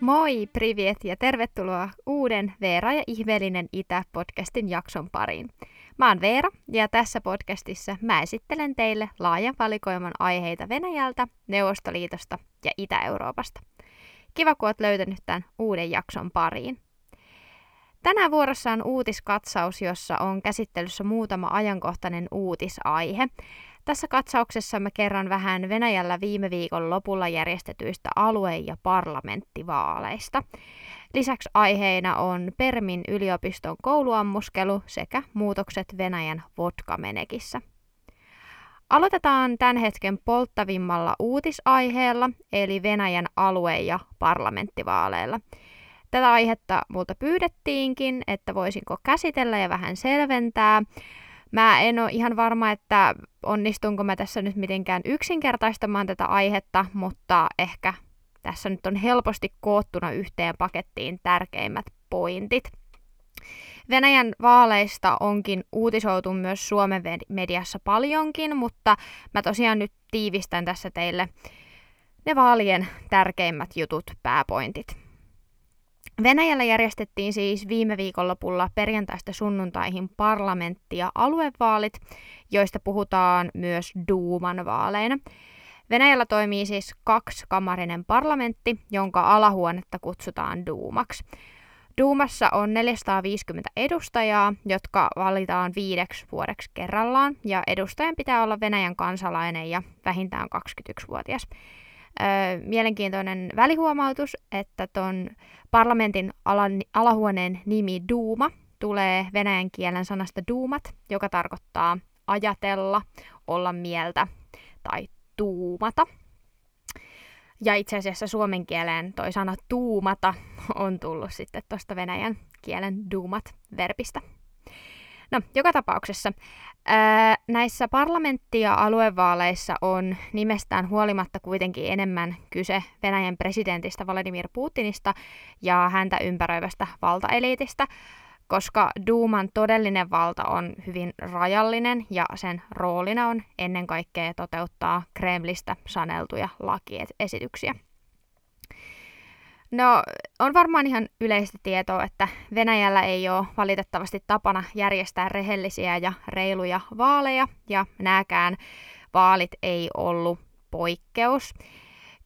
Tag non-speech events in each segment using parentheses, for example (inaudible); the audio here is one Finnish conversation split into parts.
Moi, privet ja tervetuloa uuden Veera ja ihmeellinen Itä-podcastin jakson pariin. Mä oon Veera ja tässä podcastissa mä esittelen teille laajan valikoiman aiheita Venäjältä, Neuvostoliitosta ja Itä-Euroopasta. Kiva, kun oot löytänyt tämän uuden jakson pariin. Tänään vuorossa on uutiskatsaus, jossa on käsittelyssä muutama ajankohtainen uutisaihe. Tässä katsauksessa mä kerron vähän Venäjällä viime viikon lopulla järjestetyistä alue- ja parlamenttivaaleista. Lisäksi aiheina on Permin yliopiston kouluammuskelu sekä muutokset Venäjän vodkamenekissä. Aloitetaan tämän hetken polttavimmalla uutisaiheella, eli Venäjän alue- ja parlamenttivaaleilla. Tätä aihetta multa pyydettiinkin, että voisinko käsitellä ja vähän selventää. Mä en ole ihan varma, että onnistunko mä tässä nyt mitenkään yksinkertaistamaan tätä aihetta, mutta ehkä tässä nyt on helposti koottuna yhteen pakettiin tärkeimmät pointit. Venäjän vaaleista onkin uutisoitu myös Suomen mediassa paljonkin, mutta mä tosiaan nyt tiivistän tässä teille ne vaalien tärkeimmät jutut, pääpointit. Venäjällä järjestettiin siis viime viikonlopulla perjantaista sunnuntaihin parlamentti- ja aluevaalit, joista puhutaan myös Duuman vaaleina. Venäjällä toimii siis kaksikamarinen parlamentti, jonka alahuonetta kutsutaan Duumaksi. Duumassa on 450 edustajaa, jotka valitaan viideksi vuodeksi kerrallaan, ja edustajan pitää olla Venäjän kansalainen ja vähintään 21-vuotias. Öö, mielenkiintoinen välihuomautus, että ton parlamentin alan, alahuoneen nimi Duuma tulee venäjän kielen sanasta duumat, joka tarkoittaa ajatella, olla mieltä tai tuumata. Ja itse asiassa suomen kieleen toi sana tuumata on tullut sitten tuosta venäjän kielen duumat-verbistä. No, joka tapauksessa ää, näissä parlamentti- ja aluevaaleissa on nimestään huolimatta kuitenkin enemmän kyse Venäjän presidentistä Vladimir Putinista ja häntä ympäröivästä valtaeliitistä, koska Duuman todellinen valta on hyvin rajallinen ja sen roolina on ennen kaikkea toteuttaa Kremlistä saneltuja lakiesityksiä. No, on varmaan ihan yleistä tietoa, että Venäjällä ei ole valitettavasti tapana järjestää rehellisiä ja reiluja vaaleja, ja nääkään vaalit ei ollut poikkeus.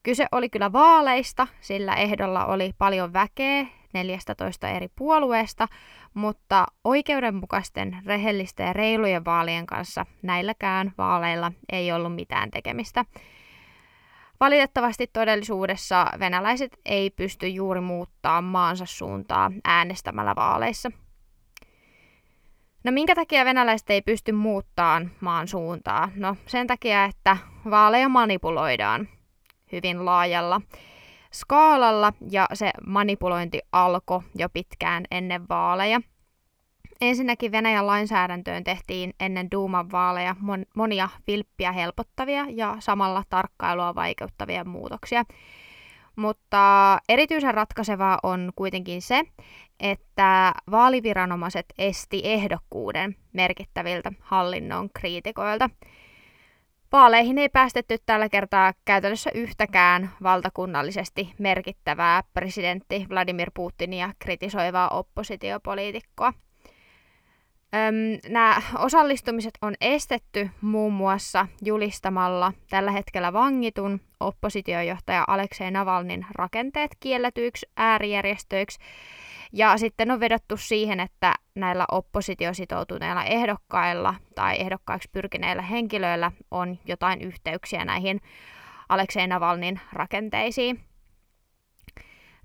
Kyse oli kyllä vaaleista, sillä ehdolla oli paljon väkeä 14 eri puolueesta, mutta oikeudenmukaisten, rehellisten ja reilujen vaalien kanssa näilläkään vaaleilla ei ollut mitään tekemistä. Valitettavasti todellisuudessa venäläiset ei pysty juuri muuttaa maansa suuntaa äänestämällä vaaleissa. No minkä takia venäläiset ei pysty muuttamaan maan suuntaa? No sen takia, että vaaleja manipuloidaan hyvin laajalla skaalalla ja se manipulointi alkoi jo pitkään ennen vaaleja – Ensinnäkin Venäjän lainsäädäntöön tehtiin ennen Duuman vaaleja monia vilppiä helpottavia ja samalla tarkkailua vaikeuttavia muutoksia. Mutta erityisen ratkaisevaa on kuitenkin se, että vaaliviranomaiset esti ehdokkuuden merkittäviltä hallinnon kriitikoilta. Vaaleihin ei päästetty tällä kertaa käytännössä yhtäkään valtakunnallisesti merkittävää presidentti Vladimir Putinia kritisoivaa oppositiopoliitikkoa. Nämä osallistumiset on estetty muun muassa julistamalla tällä hetkellä vangitun oppositiojohtaja Aleksei Navalnin rakenteet kielletyiksi äärijärjestöiksi. Ja sitten on vedottu siihen, että näillä oppositiositoutuneilla ehdokkailla tai ehdokkaiksi pyrkineillä henkilöillä on jotain yhteyksiä näihin Aleksei Navalnin rakenteisiin.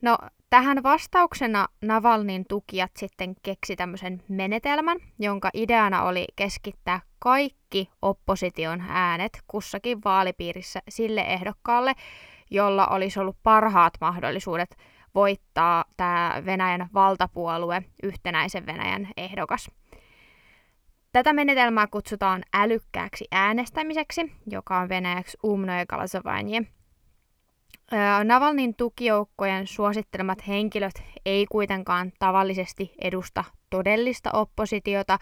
No, Tähän vastauksena Navalnin tukijat sitten keksi tämmöisen menetelmän, jonka ideana oli keskittää kaikki opposition äänet kussakin vaalipiirissä sille ehdokkaalle, jolla olisi ollut parhaat mahdollisuudet voittaa tämä Venäjän valtapuolue yhtenäisen Venäjän ehdokas. Tätä menetelmää kutsutaan älykkääksi äänestämiseksi, joka on venäjäksi umnoje Navalnin tukijoukkojen suosittelemat henkilöt ei kuitenkaan tavallisesti edusta todellista oppositiota,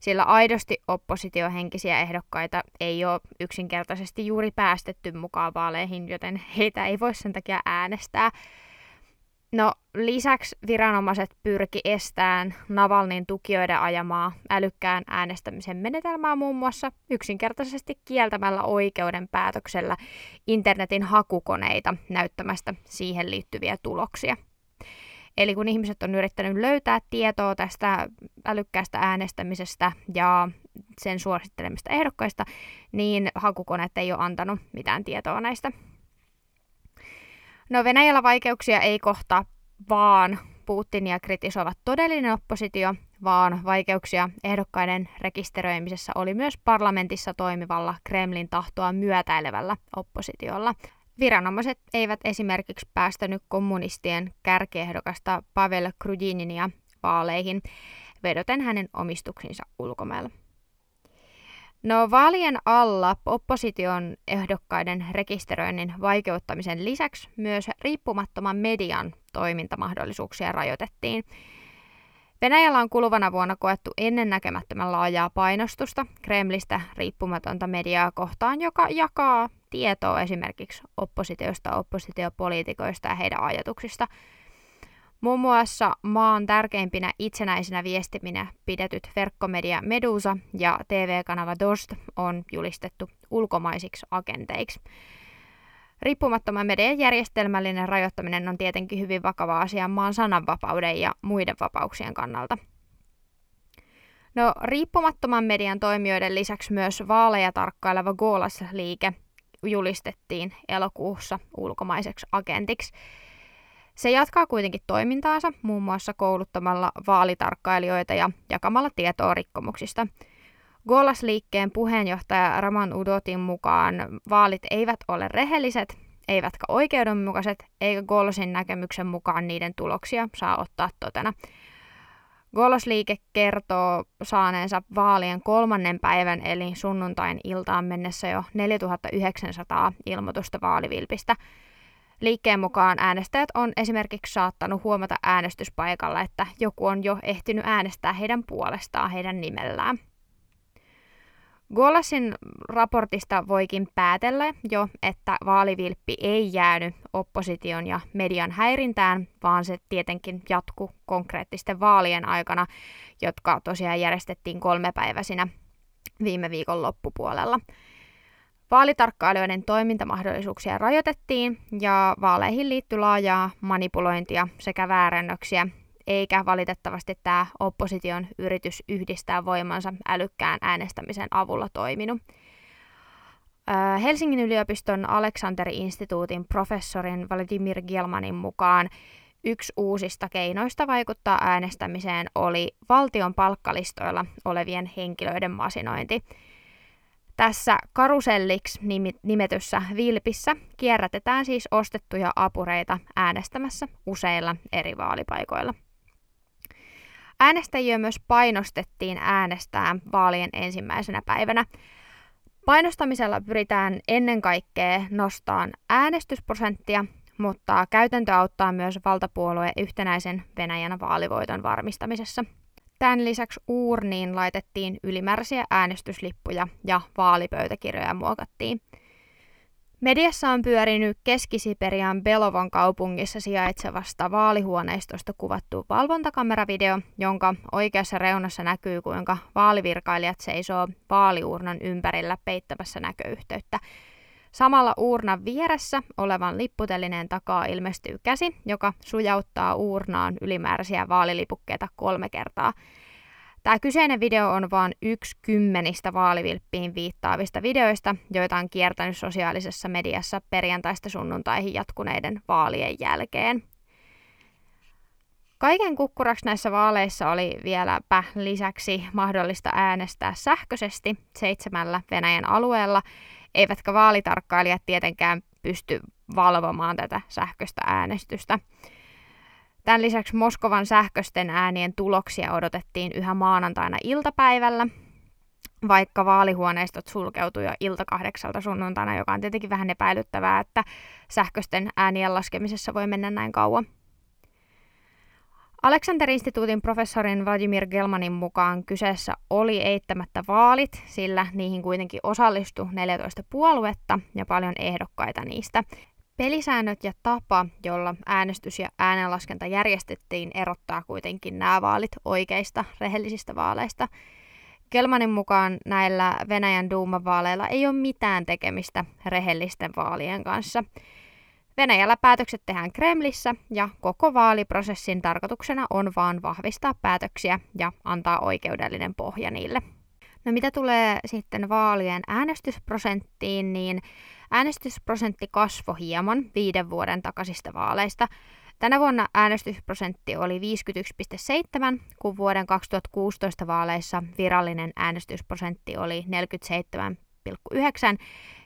sillä aidosti oppositiohenkisiä ehdokkaita ei ole yksinkertaisesti juuri päästetty mukaan vaaleihin, joten heitä ei voi sen takia äänestää. No lisäksi viranomaiset pyrki estämään Navalnin tukijoiden ajamaa älykkään äänestämisen menetelmää muun muassa yksinkertaisesti kieltämällä oikeuden päätöksellä internetin hakukoneita näyttämästä siihen liittyviä tuloksia. Eli kun ihmiset on yrittänyt löytää tietoa tästä älykkäästä äänestämisestä ja sen suosittelemista ehdokkaista, niin hakukoneet ei ole antanut mitään tietoa näistä No Venäjällä vaikeuksia ei kohtaa vaan Putinia kritisoivat todellinen oppositio, vaan vaikeuksia ehdokkaiden rekisteröimisessä oli myös parlamentissa toimivalla Kremlin tahtoa myötäilevällä oppositiolla. Viranomaiset eivät esimerkiksi päästänyt kommunistien kärkiehdokasta Pavel Krujininia vaaleihin, vedoten hänen omistuksinsa ulkomailla. No vaalien alla opposition ehdokkaiden rekisteröinnin vaikeuttamisen lisäksi myös riippumattoman median toimintamahdollisuuksia rajoitettiin. Venäjällä on kuluvana vuonna koettu ennennäkemättömän laajaa painostusta Kremlistä riippumatonta mediaa kohtaan, joka jakaa tietoa esimerkiksi oppositiosta, oppositiopoliitikoista ja heidän ajatuksista – Muun muassa maan tärkeimpinä itsenäisinä viestiminä pidetyt verkkomedia Medusa ja TV-kanava Dost on julistettu ulkomaisiksi agenteiksi. Riippumattoman median järjestelmällinen rajoittaminen on tietenkin hyvin vakava asia maan sananvapauden ja muiden vapauksien kannalta. No, riippumattoman median toimijoiden lisäksi myös vaaleja tarkkaileva Golas-liike julistettiin elokuussa ulkomaiseksi agentiksi – se jatkaa kuitenkin toimintaansa muun muassa kouluttamalla vaalitarkkailijoita ja jakamalla tietoa rikkomuksista. Golas-liikkeen puheenjohtaja Raman Udotin mukaan vaalit eivät ole rehelliset, eivätkä oikeudenmukaiset, eikä Golasin näkemyksen mukaan niiden tuloksia saa ottaa totena. Golos-liike kertoo saaneensa vaalien kolmannen päivän eli sunnuntain iltaan mennessä jo 4900 ilmoitusta vaalivilpistä – Liikkeen mukaan äänestäjät on esimerkiksi saattanut huomata äänestyspaikalla, että joku on jo ehtinyt äänestää heidän puolestaan heidän nimellään. Golasin raportista voikin päätellä jo, että vaalivilppi ei jäänyt opposition ja median häirintään, vaan se tietenkin jatkuu konkreettisten vaalien aikana, jotka tosiaan järjestettiin kolmepäiväisinä viime viikon loppupuolella. Vaalitarkkailijoiden toimintamahdollisuuksia rajoitettiin ja vaaleihin liittyi laajaa manipulointia sekä väärännöksiä, eikä valitettavasti tämä opposition yritys yhdistää voimansa älykkään äänestämisen avulla toiminut. Helsingin yliopiston Aleksanteri-instituutin professorin Vladimir Gelmanin mukaan yksi uusista keinoista vaikuttaa äänestämiseen oli valtion palkkalistoilla olevien henkilöiden masinointi – tässä karuselliksi nimetyssä vilpissä kierrätetään siis ostettuja apureita äänestämässä useilla eri vaalipaikoilla. Äänestäjiä myös painostettiin äänestää vaalien ensimmäisenä päivänä. Painostamisella pyritään ennen kaikkea nostamaan äänestysprosenttia, mutta käytäntö auttaa myös valtapuolueen yhtenäisen Venäjän vaalivoiton varmistamisessa – Tämän lisäksi uurniin laitettiin ylimääräisiä äänestyslippuja ja vaalipöytäkirjoja muokattiin. Mediassa on pyörinyt Keski-Siperian Belovon kaupungissa sijaitsevasta vaalihuoneistosta kuvattu valvontakameravideo, jonka oikeassa reunassa näkyy, kuinka vaalivirkailijat seisoo vaaliurnan ympärillä peittävässä näköyhteyttä. Samalla uurnan vieressä olevan lipputelineen takaa ilmestyy käsi, joka sujauttaa uurnaan ylimääräisiä vaalilipukkeita kolme kertaa. Tämä kyseinen video on vain yksi kymmenistä vaalivilppiin viittaavista videoista, joita on kiertänyt sosiaalisessa mediassa perjantaista sunnuntaihin jatkuneiden vaalien jälkeen. Kaiken kukkuraksi näissä vaaleissa oli vieläpä lisäksi mahdollista äänestää sähköisesti seitsemällä Venäjän alueella, eivätkä vaalitarkkailijat tietenkään pysty valvomaan tätä sähköistä äänestystä. Tämän lisäksi Moskovan sähköisten äänien tuloksia odotettiin yhä maanantaina iltapäivällä, vaikka vaalihuoneistot sulkeutui jo ilta kahdeksalta sunnuntaina, joka on tietenkin vähän epäilyttävää, että sähköisten äänien laskemisessa voi mennä näin kauan. Alexander-instituutin professorin Vladimir Gelmanin mukaan kyseessä oli eittämättä vaalit, sillä niihin kuitenkin osallistui 14 puoluetta ja paljon ehdokkaita niistä. Pelisäännöt ja tapa, jolla äänestys ja äänenlaskenta järjestettiin, erottaa kuitenkin nämä vaalit oikeista rehellisistä vaaleista. Kelmanin mukaan näillä Venäjän duumavaaleilla ei ole mitään tekemistä rehellisten vaalien kanssa. Venäjällä päätökset tehdään Kremlissä ja koko vaaliprosessin tarkoituksena on vaan vahvistaa päätöksiä ja antaa oikeudellinen pohja niille. No mitä tulee sitten vaalien äänestysprosenttiin, niin äänestysprosentti kasvoi hieman viiden vuoden takaisista vaaleista. Tänä vuonna äänestysprosentti oli 51,7, kun vuoden 2016 vaaleissa virallinen äänestysprosentti oli 47,9,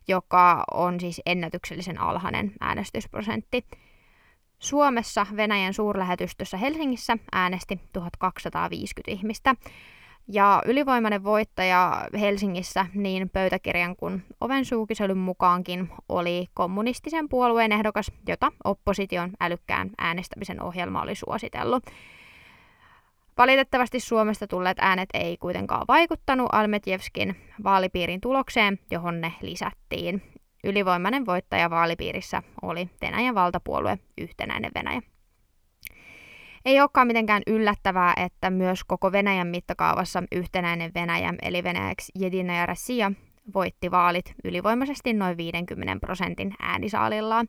joka on siis ennätyksellisen alhainen äänestysprosentti. Suomessa Venäjän suurlähetystössä Helsingissä äänesti 1250 ihmistä. Ja ylivoimainen voittaja Helsingissä niin pöytäkirjan kuin oven suukiselyn mukaankin oli kommunistisen puolueen ehdokas, jota opposition älykkään äänestämisen ohjelma oli suositellut. Valitettavasti Suomesta tulleet äänet ei kuitenkaan vaikuttanut Almetjevskin vaalipiirin tulokseen, johon ne lisättiin. Ylivoimainen voittaja vaalipiirissä oli Venäjän valtapuolue Yhtenäinen Venäjä. Ei olekaan mitenkään yllättävää, että myös koko Venäjän mittakaavassa yhtenäinen Venäjä, eli venäjäksi Jedina ja Rassia, voitti vaalit ylivoimaisesti noin 50 prosentin äänisaalillaan.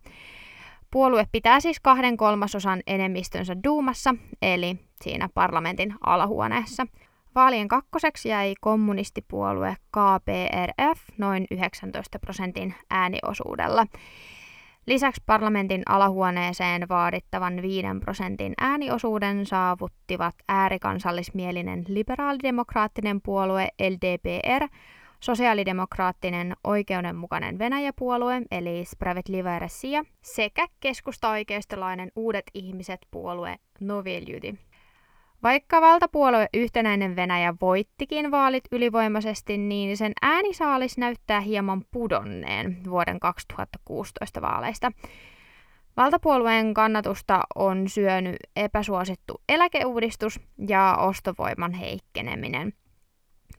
Puolue pitää siis kahden kolmasosan enemmistönsä Duumassa, eli siinä parlamentin alahuoneessa. Vaalien kakkoseksi jäi kommunistipuolue KPRF noin 19 prosentin ääniosuudella. Lisäksi parlamentin alahuoneeseen vaadittavan 5 prosentin ääniosuuden saavuttivat äärikansallismielinen liberaalidemokraattinen puolue LDPR, sosiaalidemokraattinen oikeudenmukainen Venäjä-puolue eli Spravedliva Россия sekä keskusta-oikeistolainen Uudet ihmiset puolue Novi vaikka valtapuolue Yhtenäinen Venäjä voittikin vaalit ylivoimaisesti, niin sen äänisaalis näyttää hieman pudonneen vuoden 2016 vaaleista. Valtapuolueen kannatusta on syönyt epäsuosittu eläkeuudistus ja ostovoiman heikkeneminen.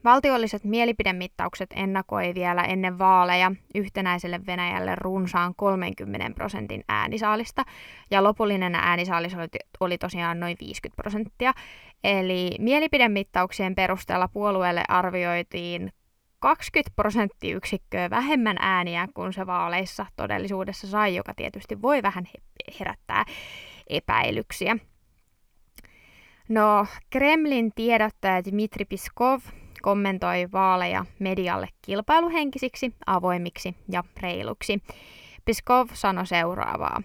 Valtiolliset mielipidemittaukset ennakoi vielä ennen vaaleja yhtenäiselle Venäjälle runsaan 30 prosentin äänisaalista, ja lopullinen äänisaalis oli, oli tosiaan noin 50 prosenttia. Eli mielipidemittauksien perusteella puolueelle arvioitiin 20 prosenttiyksikköä vähemmän ääniä kuin se vaaleissa todellisuudessa sai, joka tietysti voi vähän herättää epäilyksiä. No, Kremlin tiedottaja Dmitri Piskov kommentoi vaaleja medialle kilpailuhenkisiksi, avoimiksi ja reiluksi. Piskov sanoi seuraavaa.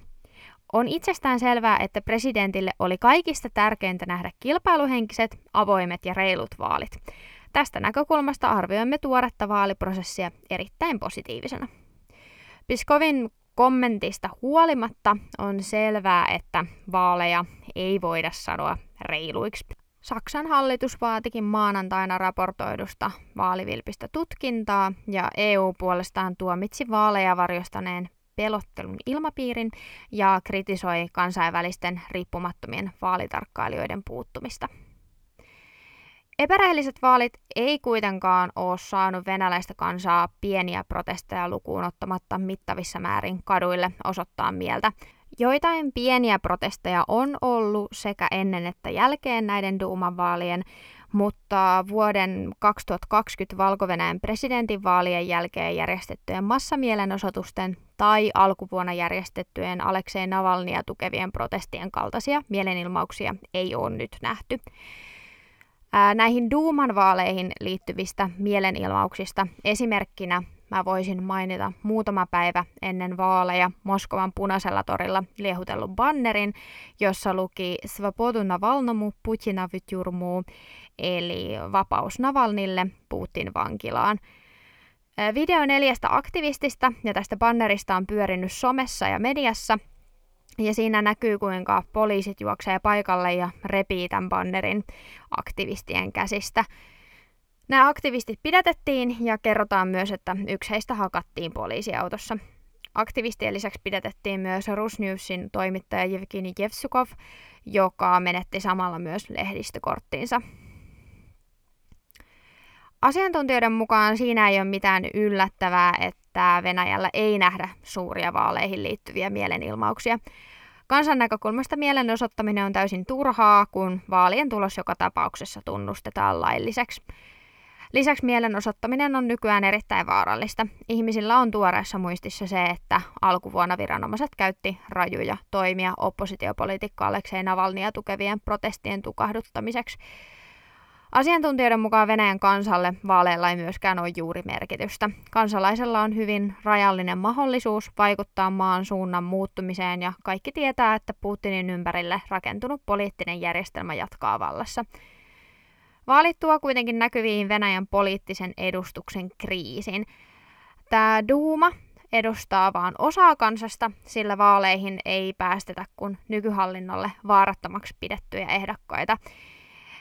On itsestään selvää, että presidentille oli kaikista tärkeintä nähdä kilpailuhenkiset, avoimet ja reilut vaalit. Tästä näkökulmasta arvioimme tuoretta vaaliprosessia erittäin positiivisena. Piskovin kommentista huolimatta on selvää, että vaaleja ei voida sanoa reiluiksi. Saksan hallitus vaatikin maanantaina raportoidusta vaalivilpistä tutkintaa ja EU puolestaan tuomitsi vaaleja varjostaneen pelottelun ilmapiirin ja kritisoi kansainvälisten riippumattomien vaalitarkkailijoiden puuttumista. Epärehelliset vaalit ei kuitenkaan ole saanut venäläistä kansaa pieniä protesteja lukuun ottamatta mittavissa määrin kaduille osoittaa mieltä, Joitain pieniä protesteja on ollut sekä ennen että jälkeen näiden Duuman vaalien, mutta vuoden 2020 valko presidentinvaalien jälkeen järjestettyjen massamielenosoitusten tai alkuvuonna järjestettyjen Aleksei Navalnia tukevien protestien kaltaisia mielenilmauksia ei ole nyt nähty. Näihin Duuman vaaleihin liittyvistä mielenilmauksista esimerkkinä mä voisin mainita muutama päivä ennen vaaleja Moskovan punaisella torilla liehutellun bannerin, jossa luki Svobodu Navalnomu Putina vytjurmuu, eli vapaus Navalnille Putin vankilaan. Video neljästä aktivistista ja tästä bannerista on pyörinyt somessa ja mediassa, ja siinä näkyy, kuinka poliisit juoksee paikalle ja repii tämän bannerin aktivistien käsistä. Nämä aktivistit pidätettiin ja kerrotaan myös, että yksi heistä hakattiin poliisiautossa. Aktivistien lisäksi pidätettiin myös Rusnewsin toimittaja Jevgeni Jevsukov, joka menetti samalla myös lehdistökorttiinsa. Asiantuntijoiden mukaan siinä ei ole mitään yllättävää, että Venäjällä ei nähdä suuria vaaleihin liittyviä mielenilmauksia. Kansan näkökulmasta mielenosoittaminen on täysin turhaa, kun vaalien tulos joka tapauksessa tunnustetaan lailliseksi. Lisäksi mielenosoittaminen on nykyään erittäin vaarallista. Ihmisillä on tuoreessa muistissa se, että alkuvuonna viranomaiset käytti rajuja toimia oppositiopoliitikko Aleksei Navalnia tukevien protestien tukahduttamiseksi. Asiantuntijoiden mukaan Venäjän kansalle vaaleilla ei myöskään ole juuri merkitystä. Kansalaisella on hyvin rajallinen mahdollisuus vaikuttaa maan suunnan muuttumiseen ja kaikki tietää, että Putinin ympärille rakentunut poliittinen järjestelmä jatkaa vallassa. Vaalit tuo kuitenkin näkyviin Venäjän poliittisen edustuksen kriisin. Tämä Duuma edustaa vain osaa kansasta, sillä vaaleihin ei päästetä kuin nykyhallinnolle vaarattomaksi pidettyjä ehdokkaita.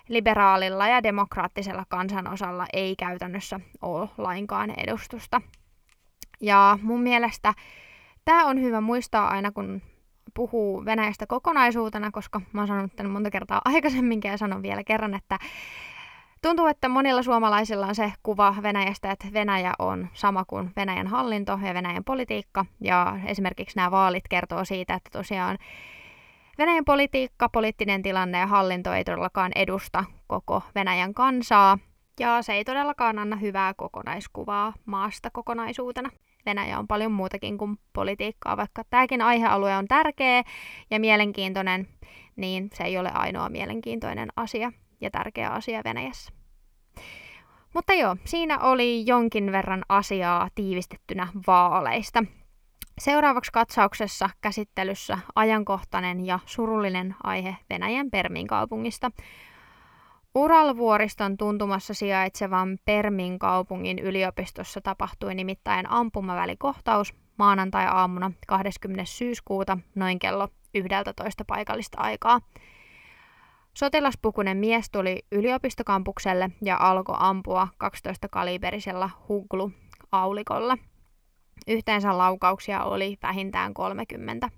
Liberaalilla ja demokraattisella kansanosalla ei käytännössä ole lainkaan edustusta. Ja mun mielestä tämä on hyvä muistaa aina, kun puhuu Venäjästä kokonaisuutena, koska mä oon sanonut tämän monta kertaa aikaisemminkin ja sanon vielä kerran, että Tuntuu, että monilla suomalaisilla on se kuva Venäjästä, että Venäjä on sama kuin Venäjän hallinto ja Venäjän politiikka. Ja esimerkiksi nämä vaalit kertoo siitä, että tosiaan Venäjän politiikka, poliittinen tilanne ja hallinto ei todellakaan edusta koko Venäjän kansaa. Ja se ei todellakaan anna hyvää kokonaiskuvaa maasta kokonaisuutena. Venäjä on paljon muutakin kuin politiikkaa, vaikka tämäkin aihealue on tärkeä ja mielenkiintoinen, niin se ei ole ainoa mielenkiintoinen asia ja tärkeä asia Venäjässä. Mutta joo, siinä oli jonkin verran asiaa tiivistettynä vaaleista. Seuraavaksi katsauksessa käsittelyssä ajankohtainen ja surullinen aihe Venäjän Permin kaupungista. Uralvuoriston tuntumassa sijaitsevan Permin kaupungin yliopistossa tapahtui nimittäin ampumavälikohtaus maanantai-aamuna 20. syyskuuta noin kello 11 paikallista aikaa. Sotilaspukunen mies tuli yliopistokampukselle ja alkoi ampua 12-kaliberisella huglu-aulikolla. Yhteensä laukauksia oli vähintään 30.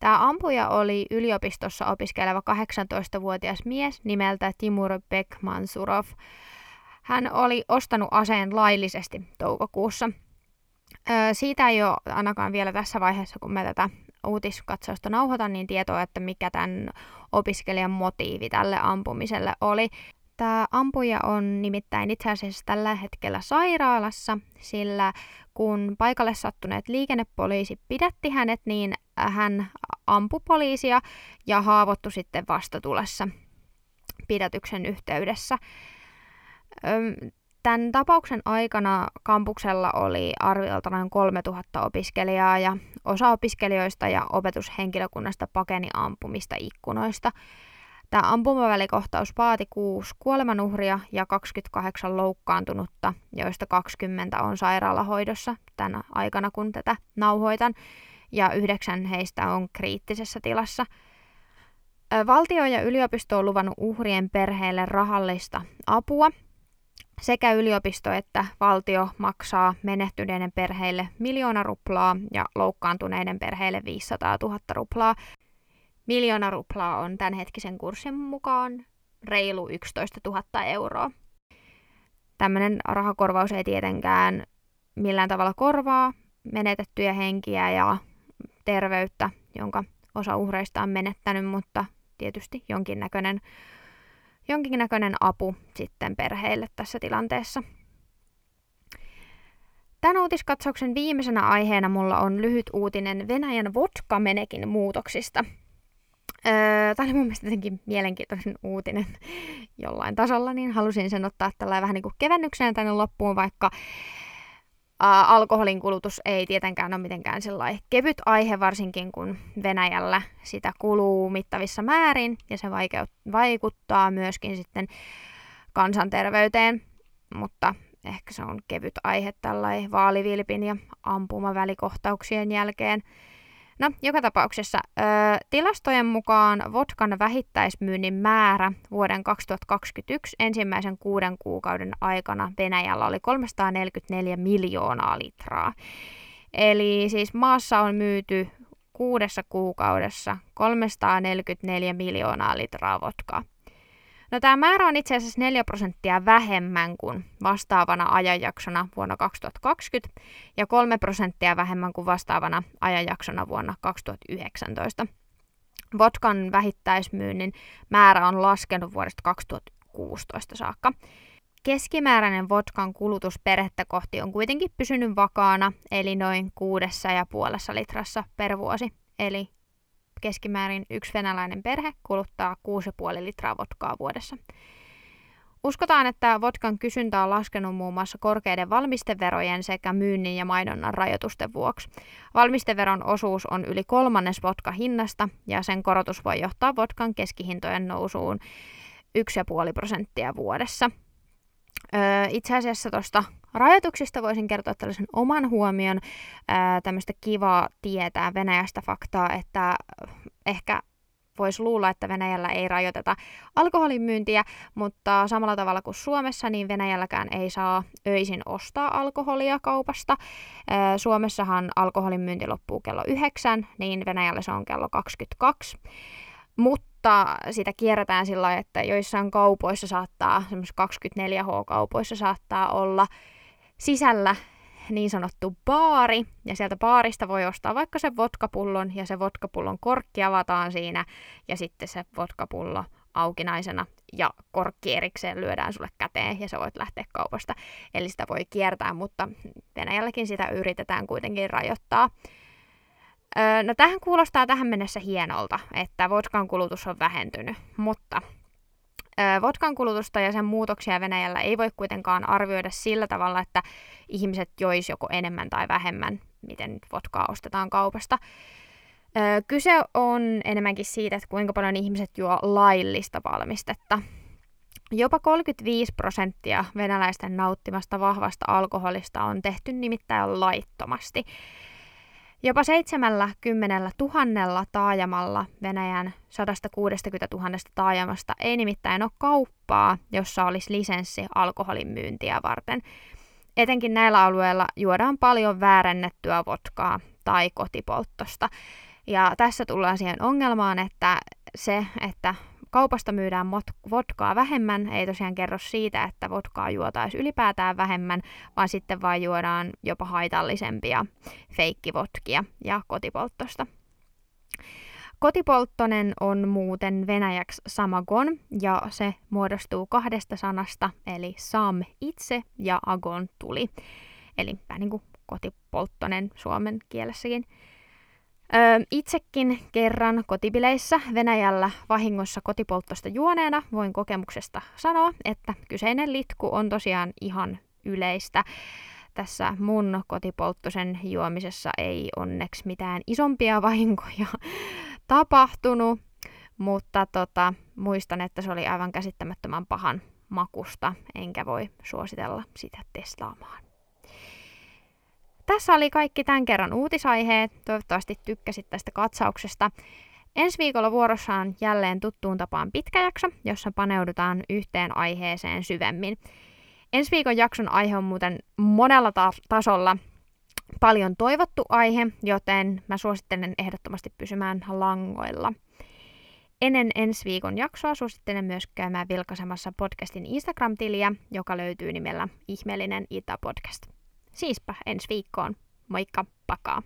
Tämä ampuja oli yliopistossa opiskeleva 18-vuotias mies nimeltä Timur Bekmansurov. Hän oli ostanut aseen laillisesti toukokuussa. siitä ei ole ainakaan vielä tässä vaiheessa, kun me tätä uutiskatsausta nauhoitan, niin tietoa, että mikä tämän opiskelijan motiivi tälle ampumiselle oli. Tämä ampuja on nimittäin itse asiassa tällä hetkellä sairaalassa, sillä kun paikalle sattuneet liikennepoliisi pidätti hänet, niin hän ampui poliisia ja haavoittui sitten vastatulessa pidätyksen yhteydessä. Tämän tapauksen aikana kampuksella oli arviolta noin 3000 opiskelijaa ja osa opiskelijoista ja opetushenkilökunnasta pakeni ampumista ikkunoista. Tämä ampumavälikohtaus vaati kuusi kuolemanuhria ja 28 loukkaantunutta, joista 20 on sairaalahoidossa tänä aikana, kun tätä nauhoitan, ja yhdeksän heistä on kriittisessä tilassa. Valtio ja yliopisto on luvannut uhrien perheille rahallista apua – sekä yliopisto että valtio maksaa menehtyneiden perheille miljoona ruplaa ja loukkaantuneiden perheille 500 000 ruplaa. Miljoona ruplaa on tämänhetkisen kurssin mukaan reilu 11 000 euroa. Tämmöinen rahakorvaus ei tietenkään millään tavalla korvaa menetettyjä henkiä ja terveyttä, jonka osa uhreista on menettänyt, mutta tietysti jonkinnäköinen jonkinnäköinen apu sitten perheille tässä tilanteessa. Tämän uutiskatsauksen viimeisenä aiheena mulla on lyhyt uutinen Venäjän vodka-menekin muutoksista. Öö, tämä oli mun mielestä jotenkin mielenkiintoinen uutinen jollain tasolla, niin halusin sen ottaa tällä vähän niin kuin kevennyksenä tänne loppuun, vaikka Ää, alkoholin kulutus ei tietenkään ole mitenkään sellainen kevyt aihe, varsinkin kun Venäjällä sitä kuluu mittavissa määrin ja se vaikeut- vaikuttaa myöskin sitten kansanterveyteen, mutta ehkä se on kevyt aihe tällainen vaalivilpin ja ampumavälikohtauksien jälkeen. No, joka tapauksessa ö, tilastojen mukaan vodkan vähittäismyynnin määrä vuoden 2021 ensimmäisen kuuden kuukauden aikana Venäjällä oli 344 miljoonaa litraa. Eli siis maassa on myyty kuudessa kuukaudessa 344 miljoonaa litraa vodkaa. No tämä määrä on itse asiassa 4 prosenttia vähemmän kuin vastaavana ajanjaksona vuonna 2020 ja 3 prosenttia vähemmän kuin vastaavana ajanjaksona vuonna 2019. Vodkan vähittäismyynnin määrä on laskenut vuodesta 2016 saakka. Keskimääräinen vodkan kulutus perhettä kohti on kuitenkin pysynyt vakaana, eli noin kuudessa ja puolessa litrassa per vuosi. Eli keskimäärin yksi venäläinen perhe kuluttaa 6,5 litraa vodkaa vuodessa. Uskotaan, että vodkan kysyntä on laskenut muun muassa korkeiden valmisteverojen sekä myynnin ja mainonnan rajoitusten vuoksi. Valmisteveron osuus on yli kolmannes vodka hinnasta ja sen korotus voi johtaa vodkan keskihintojen nousuun 1,5 prosenttia vuodessa. Itse asiassa tuosta rajoituksista voisin kertoa tällaisen oman huomion, tämmöistä kivaa tietää Venäjästä faktaa, että ehkä voisi luulla, että Venäjällä ei rajoiteta alkoholin myyntiä, mutta samalla tavalla kuin Suomessa, niin Venäjälläkään ei saa öisin ostaa alkoholia kaupasta. Suomessahan alkoholin myynti loppuu kello 9, niin Venäjällä se on kello 22. Mutta sitä kierretään sillä lailla, että joissain kaupoissa saattaa, 24H-kaupoissa saattaa olla sisällä niin sanottu baari, ja sieltä baarista voi ostaa vaikka sen vodkapullon, ja se vodkapullon korkki avataan siinä, ja sitten se vodkapullo aukinaisena, ja korkki erikseen lyödään sulle käteen, ja sä voit lähteä kaupasta. Eli sitä voi kiertää, mutta Venäjälläkin sitä yritetään kuitenkin rajoittaa. Öö, no tähän kuulostaa tähän mennessä hienolta, että vodkan kulutus on vähentynyt, mutta Vodkan kulutusta ja sen muutoksia Venäjällä ei voi kuitenkaan arvioida sillä tavalla, että ihmiset jois joko enemmän tai vähemmän, miten vodkaa ostetaan kaupasta. Kyse on enemmänkin siitä, että kuinka paljon ihmiset juo laillista valmistetta. Jopa 35 prosenttia venäläisten nauttimasta vahvasta alkoholista on tehty nimittäin laittomasti. Jopa 70 tuhannella taajamalla Venäjän 160 000 taajamasta ei nimittäin ole kauppaa, jossa olisi lisenssi alkoholin myyntiä varten. Etenkin näillä alueilla juodaan paljon väärennettyä vodkaa tai kotipolttosta. Ja tässä tullaan siihen ongelmaan, että se, että kaupasta myydään vodkaa vähemmän, ei tosiaan kerro siitä, että vodkaa juotaisiin ylipäätään vähemmän, vaan sitten vain juodaan jopa haitallisempia feikkivodkia ja kotipolttosta. Kotipolttonen on muuten venäjäksi samagon ja se muodostuu kahdesta sanasta eli sam itse ja agon tuli. Eli vähän niin kuin kotipolttonen suomen kielessäkin. Öö, itsekin kerran kotibileissä Venäjällä vahingossa kotipolttosta juoneena voin kokemuksesta sanoa, että kyseinen litku on tosiaan ihan yleistä. Tässä mun kotipolttosen juomisessa ei onneksi mitään isompia (laughs) vahinkoja tapahtunut, mutta tota, muistan, että se oli aivan käsittämättömän pahan makusta, enkä voi suositella sitä testaamaan. Tässä oli kaikki tämän kerran uutisaiheet. Toivottavasti tykkäsit tästä katsauksesta. Ensi viikolla vuorossa on jälleen tuttuun tapaan pitkä jakso, jossa paneudutaan yhteen aiheeseen syvemmin. Ensi viikon jakson aihe on muuten monella ta- tasolla paljon toivottu aihe, joten mä suosittelen ehdottomasti pysymään langoilla. Ennen ensi viikon jaksoa suosittelen myös käymään vilkaisemassa podcastin Instagram-tiliä, joka löytyy nimellä Ihmeellinen Itä-podcast. Siispä ensi viikkoon. Moikka, pakaa!